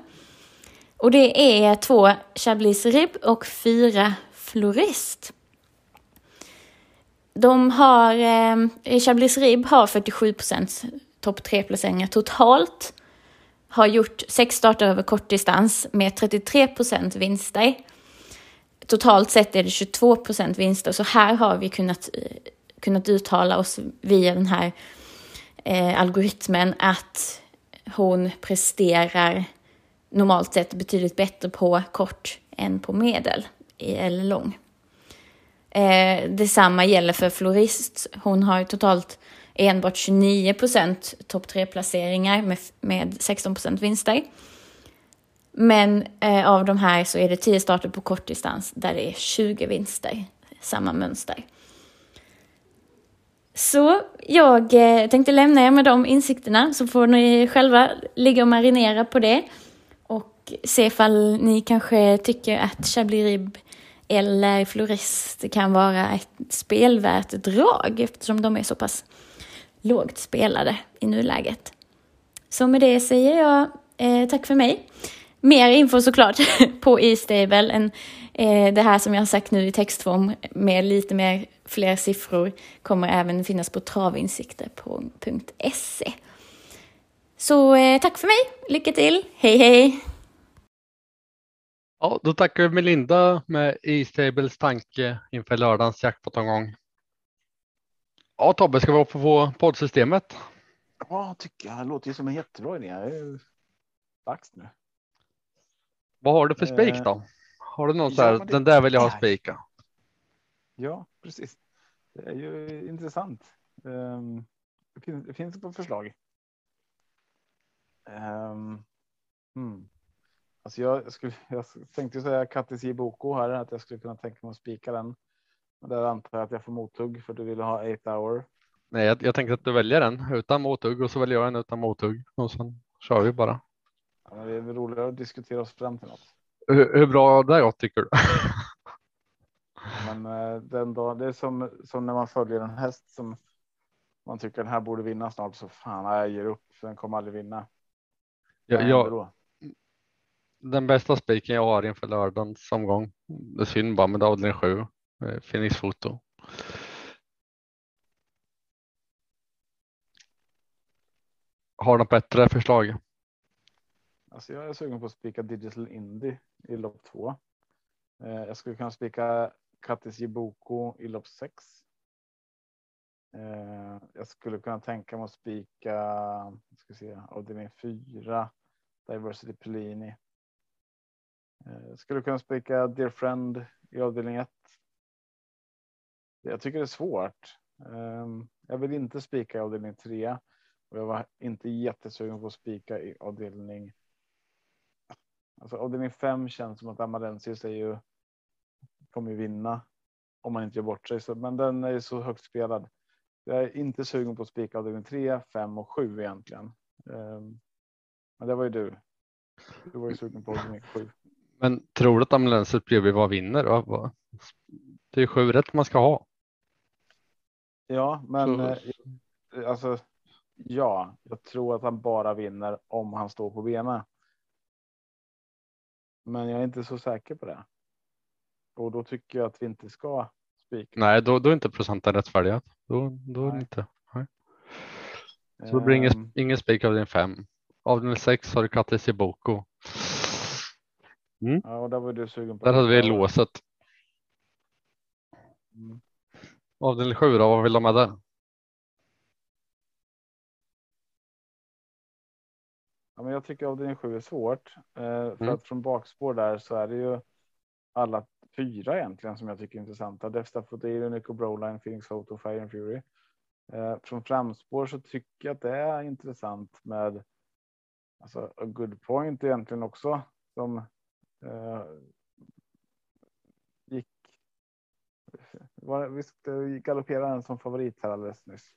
Och det är två Chablis Rib och fyra Florist. De har, eh, Chablis Rib har 47 procent topp 3-placeringar totalt. Har gjort sex starter över kortdistans med 33 procent vinster. Totalt sett är det 22 procent vinster, så här har vi kunnat, eh, kunnat uttala oss via den här eh, algoritmen att hon presterar normalt sett betydligt bättre på kort än på medel eller lång. Eh, detsamma gäller för Florist. Hon har totalt enbart 29 procent topp 3-placeringar med, med 16 procent vinster. Men eh, av de här så är det 10 starter på kortdistans där det är 20 vinster. Samma mönster. Så jag eh, tänkte lämna er med de insikterna så får ni själva ligga och marinera på det och se ifall ni kanske tycker att Chablis Rib eller Florist kan vara ett spelvärt drag eftersom de är så pass lågt spelade i nuläget. Så med det säger jag eh, tack för mig. Mer info såklart på E-stable än eh, det här som jag har sagt nu i textform med lite mer fler siffror kommer även finnas på travinsikter.se. Så eh, tack för mig, lycka till, hej hej! Ja, då tackar vi Melinda med E-stables tanke inför lördagens jackpot-omgång. Ja, Tobbe, ska vi hoppa på poddsystemet? Ja, tycker jag. Det låter ju som en jättebra idé. Det är dags nu. Vad har du för spik Eh, då? Har du något ja, där? men det Den där vill jag ha spika. Ja, precis. Det är ju intressant. Ehm, det, finns, det finns på förslag. Um, hmm. Alltså jag, skulle, jag tänkte säga Kattis i Boko här, att jag skulle kunna tänka mig att spika den. Men där antar jag att jag får mothugg för du vill ha 8 hour. Nej, jag, jag tänkte att du väljer den utan mothugg och så väljer jag en utan mothugg och sen kör vi bara. Ja, det är väl roligare att diskutera oss fram till något. Hur, hur bra det gått tycker du? Men eh, den dag, det är som, som när man följer en häst som man tycker den här borde vinna snart så fan jag ger upp för den kommer aldrig vinna. Jag, händer jag? Den bästa spiken jag har inför lördagens omgång. Det är synd bara med avdelning 7. Phoenix foto. Har du något bättre förslag? Alltså jag är sugen på att spika Digital Indie i lopp två. Eh, jag skulle kunna spika Kattis Jiboko i lopp sex. Eh, jag skulle kunna tänka mig att spika, ska se, avdelning fyra, Diversity Pellini. Eh, skulle kunna spika Dear Friend i avdelning 1. Jag tycker det är svårt. Ehm, jag vill inte spika i avdelning 3 och jag var inte jättesugen på att spika i avdelning Alltså avdelning 5 känns som att Amarensius är ju kommer ju vinna om man inte gör bort sig. Så, men den är ju så högt spelad. Jag är inte sugen på att spika avdelning tre, fem och 7 egentligen. Ehm, men det var ju du. Du var ju sugen på avdelning 7. Men tror du att ambulansen bredvid vad vinner? Det är sju rätt man ska ha. Ja, men Så- eh, alltså. Ja, jag tror att han bara vinner om han står på benen. Men jag är inte så säker på det. Och då tycker jag att vi inte ska spika. Nej, då, då är inte procenten rättfärdigat. Då, då är det Nej. inte. Nej. Så det blir ingen, Ehm, ingen spik av din fem. Avdelning sex har du Kattis i Boko. Ja, och där var du sugen på. Där hade vi låset. Mm. Avdelning sju då, vad vill de med där? Ja, men jag tycker avdelning sju är svårt. Eh, för Mm. att från bakspår där så är det ju alla fyra egentligen som jag tycker är intressanta. Defsta Fotir, Nico Broline, Phoenix Photo, Fire and Fury. Eh, från framspår så tycker jag att det är intressant med alltså, a good point egentligen också. Som gick. Var, visst eh, galopperade han som favorit här alldeles nyss.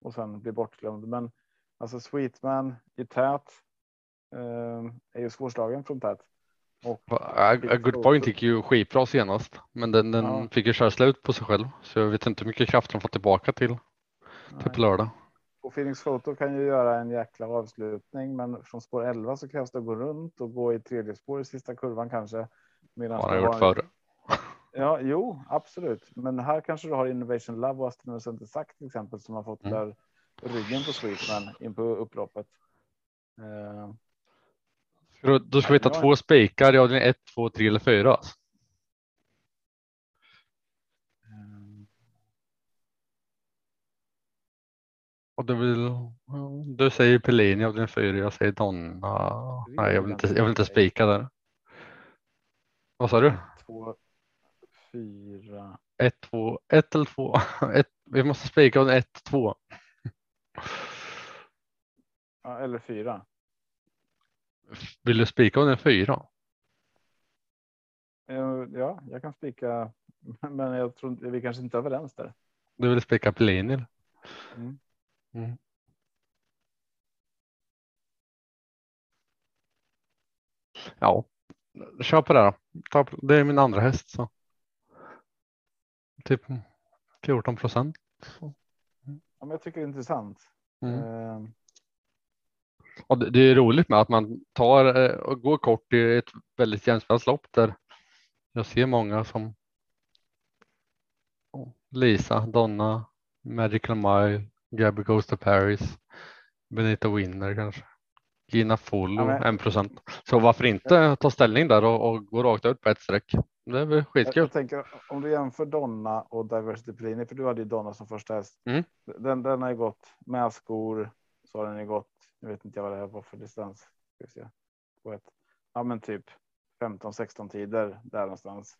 Och sen blir bortglömd. Men alltså Sweetman i tät. Eh, är ju svårslagen från tät. Och A, a good point gick ju skitbra senast, men den, den Ja. fick ju köra slut på sig själv. Så jag vet inte hur mycket kraft de får tillbaka till, till på lördag. Och Phoenix Photo kan ju göra en jäkla avslutning, men från spår 11 så krävs det att gå runt och gå i tredje spår i sista kurvan kanske. Medan Har han gjort förr. Ja, jo, absolut. Men här kanske du har Innovation Love och Aston Center Sack till exempel som har fått Mm. där ryggen på Sweetman in på upploppet. Eh, då ska vi Ja. två spikar i avdelning 1, 2, 3 eller 4. Och du vill, du säger Pellini av din 4, jag säger Donna. Nej, jag vill inte, jag vill inte spika där. Vad sa du? två, fyra. 1, 2, 1 eller 2? Ett, vi måste spika av 1, 2. Ja, eller fyra. Vill du spika den 4? Eh, Ja, jag kan spika, men jag tror vi kanske inte är överens där. Du vill spika Pellini? Mm. Mm. Ja, kör på det då. Ta Det är min andra häst så. Typ 14 procent. Ja, men jag tycker det är intressant. Mm. Eh, Och det, det är roligt med att man tar eh, och går kort i ett väldigt jämspelat lopp där jag ser många som Lisa, Donna, Magical Mile, Gabby Goes to Paris, Benita Winner kanske. Gina Follo, Ja, men- en procent. Så varför inte ta ställning där och, och gå rakt ut på ett streck? Det är väl skitkul. jag tänker om du jämför Donna och Diversity Pellini, för du hade ju Donna som första häst. Mm. Den, den har ju gått med skor, så har den ju gått, jag vet inte vad det här var för distans. Ska vi se. På ett, ja men typ 15-16 tider där någonstans.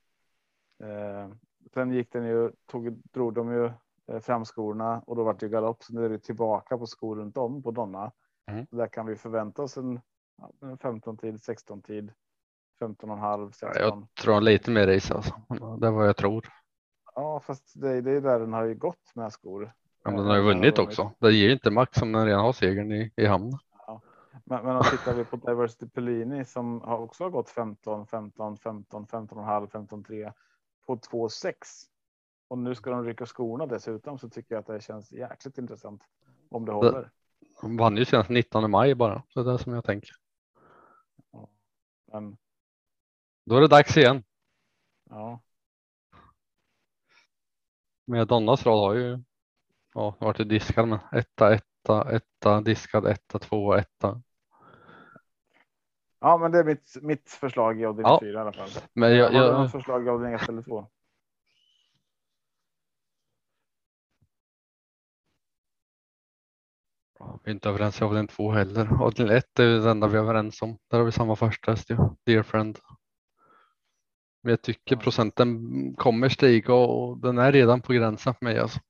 Eh, sen gick den ju, tog, drog de ju eh, fram skorna och då vart det galopp. Så nu är det tillbaka på skor runt om på Donna. Mm. Där kan vi förvänta oss en, ja, en 15 tid, 16 tid, 15 och en halv, 16. Jag tror lite mer race alltså. Det är vad jag tror. Ja, fast det, det är där den har ju gått med skor. Ja, men den har ju vunnit också. Det ger inte max om den redan har segern i, i hamn. Men, men om tittar vi på Diversity Pellini som har också har gått 15, 15, 15, 15 och halv, 15, 3 på 2, 6. Och nu ska de rycka skorna dessutom så tycker jag att det känns jäkligt intressant. Om det håller. De vann ju senast 19 maj bara. Så det är det som jag tänker. Men Då är det dags igen. ja, Med Donnas rad har ju ja, varit diskad men etta, etta, etta, diskad, etta, två, etta. ja, men det är mitt, mitt förslag i avdelning Ja. 4 i alla fall. Men jag, något jag, förslag i avdelning 1 eller 2? Vi är inte överens i avdelning två heller. Avdelning ett är det enda vi är överens om. Där har vi samma första ju. Dear friend. Men jag tycker procenten kommer stiga och den är redan på gränsen för mig alltså.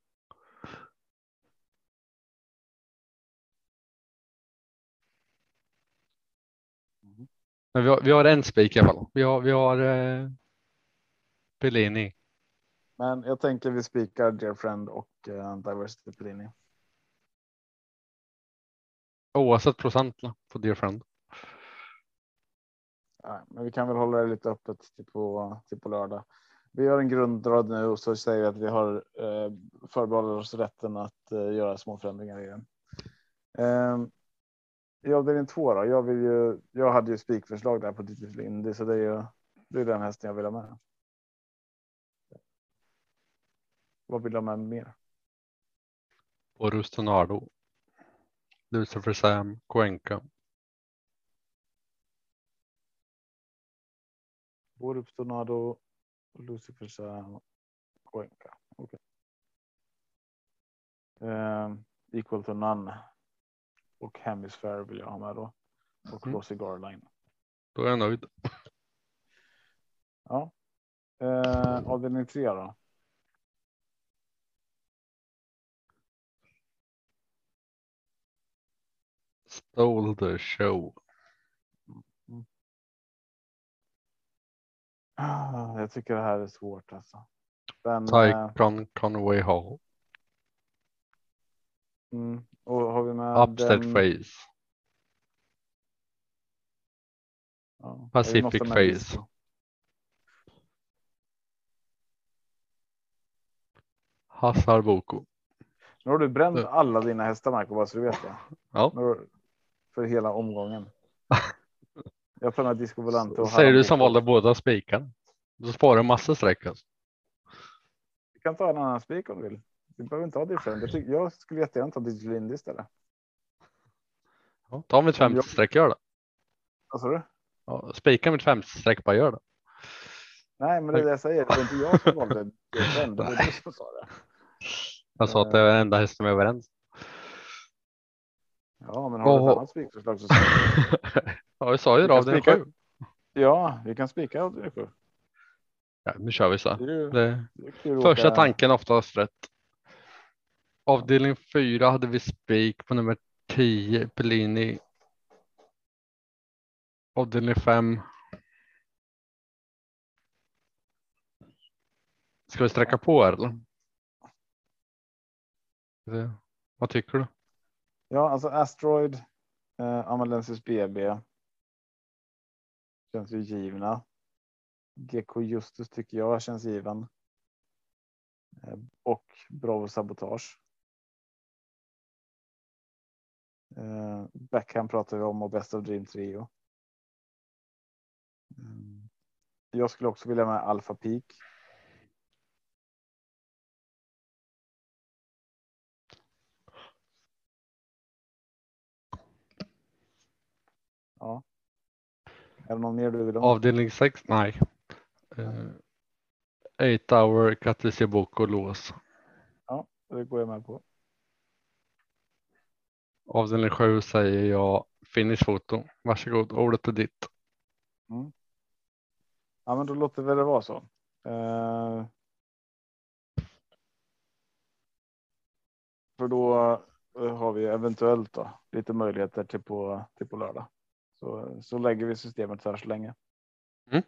Men vi har, vi har en spik i alla fall. Vi har, vi har eh, Bellini. Men jag tänker vi spikar Dear Friend och uh, Diversity Pellini. Oavsett procent på Dear friend. Nej, men vi kan väl hålla det lite öppet till på, till på lördag. Vi gör en grundrad nu och så säger vi att vi har eh, förbehåller oss rätten att eh, göra små förändringar i den. Eh, I avdelning två då. Jag vill ju. Jag hade ju spikförslag där på Digital Indy så det är ju. Det är den hästen jag vill ha med. Vad vill du ha med mer? Och Rustonardo. Lucifer Sam, Cuenca. Borup Tornado, Lucifer Sam, Cuenca. Okay. Eh, equal to none. Och Hemisphere vill jag ha med då. Och Mm. Rossi Garline. Då är jag nöjd. Ja. Eh, avdelning tre då. Stole the show. Ah, Jag tycker det här är svårt alltså. Den, eh, Tycon Conway Hall. mm, och har vi med Upstead den- Face. ja, Pacific Face. Hassar Boko. Nu har du bränt alla dina hästar Marco, bara så du vet det. Ja. Nu För hela omgången. Jag med Disco Volante Säger du som valde båda spikarna. Då sparar du massor streck alltså. Vi kan ta en annan spik om du vill. Vi behöver inte ha different. Jag, skulle jättegärna ta Digital Indy istället. Ja, ta mitt femte streck, gör det. Vad sa du? Ja, spika mitt femte streck, bara gör det. Nej, men det är det jag säger. Det var inte jag som valde different. Det var du som sa det. Jag sa att det är den enda hästen vi är överens. Ja, men har du ett annat spikförslag så. Ja, vi sa ju Vi det kan av den spika. sju. Ja, vi kan spika avdelning sju. Ja, nu kör vi så. Det är Det, det första åka- tanken oftast rätt. Avdelning fyra hade vi spik på nummer 10, Pellini. Avdelning fem. Ska vi sträcka på eller? Vad tycker du? Ja, alltså Asteroid, eh, Amalensis BB. Känns ju givna. GK Justus tycker jag känns given. Eh, och Bravo Sabotage. Eh, Backhand pratar vi om och Best of Dream Trio. Mm. Jag skulle också vilja med Alpha Peak. Ja. Är det någon mer du vill ha? Avdelning 6? Nej. Uh, 8 hour Katriseboko lås. Det går jag med på. Avdelning 7 säger jag finish foto. Varsågod, ordet är ditt. Ja, men då låter väl det vara så. Eh, för då eh, har vi eventuellt då, lite möjligheter till på, till på lördag. Så, så lägger vi systemet så här så länge. Mm.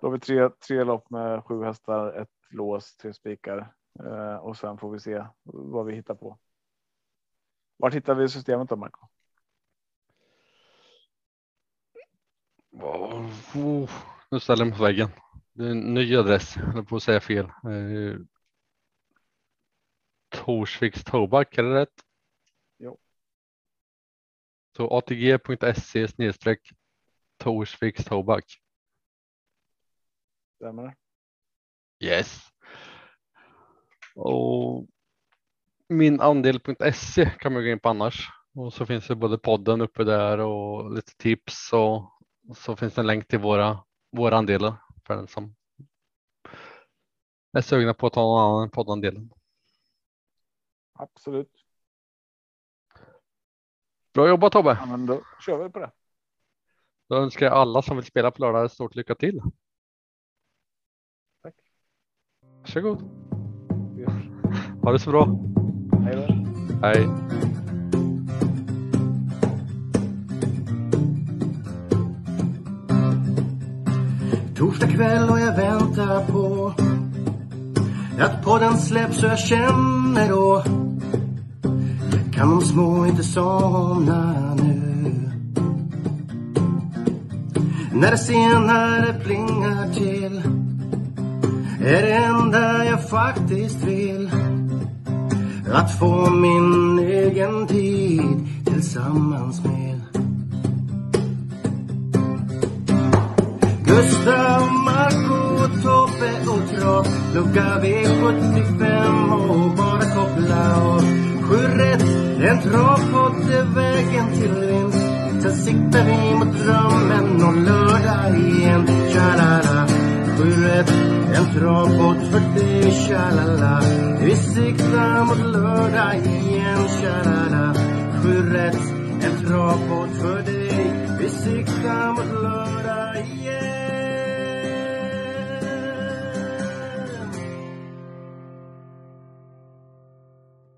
Då har vi tre, tre lopp med sju hästar, ett lås, tre spikar eh, och sen får vi se vad vi hittar på. Vart hittar vi systemet då, Marco? Oh, nu ställer jag mig på väggen. Det är en ny adress, höll på att säga fel. Uh, Torsviks Tobak, är det rätt? Så atg.se snedstreck Torsviks Tobak. Stämmer det? Yes. Och min andel.se kan man gå in på annars. Och så finns det både podden uppe där och lite tips och så finns det en länk till våra, våra andelar för den som är sugna på att ta någon annan poddandel. Absolut. Bra jobbat Tobbe! Ja, men då kör vi på det. Då önskar jag alla som vill spela på lördag stort lycka till. Tack. Varsågod. Hörs. Ha det så bra. Hej då. Hej. Torsdag kväll och jag väntar på att podden släpps så jag känner då kan de små inte somna nu. När det senare plingar till är det enda jag faktiskt vill. Att få min egen tid tillsammans med. Gustav, Marco, Tobbe och Trav Lucka V75 och bara koppla av Sju rätt, en travpodd är vägen till vinst. Sen siktar vi mot drömmen om lördag igen. Tja-la-la Sju rätt, en travpodd för dig Tja-la-la. Vi siktar mot lördag igen. Tja-la-la Sju rätt, en travpodd för dig Vi siktar mot lördag. igen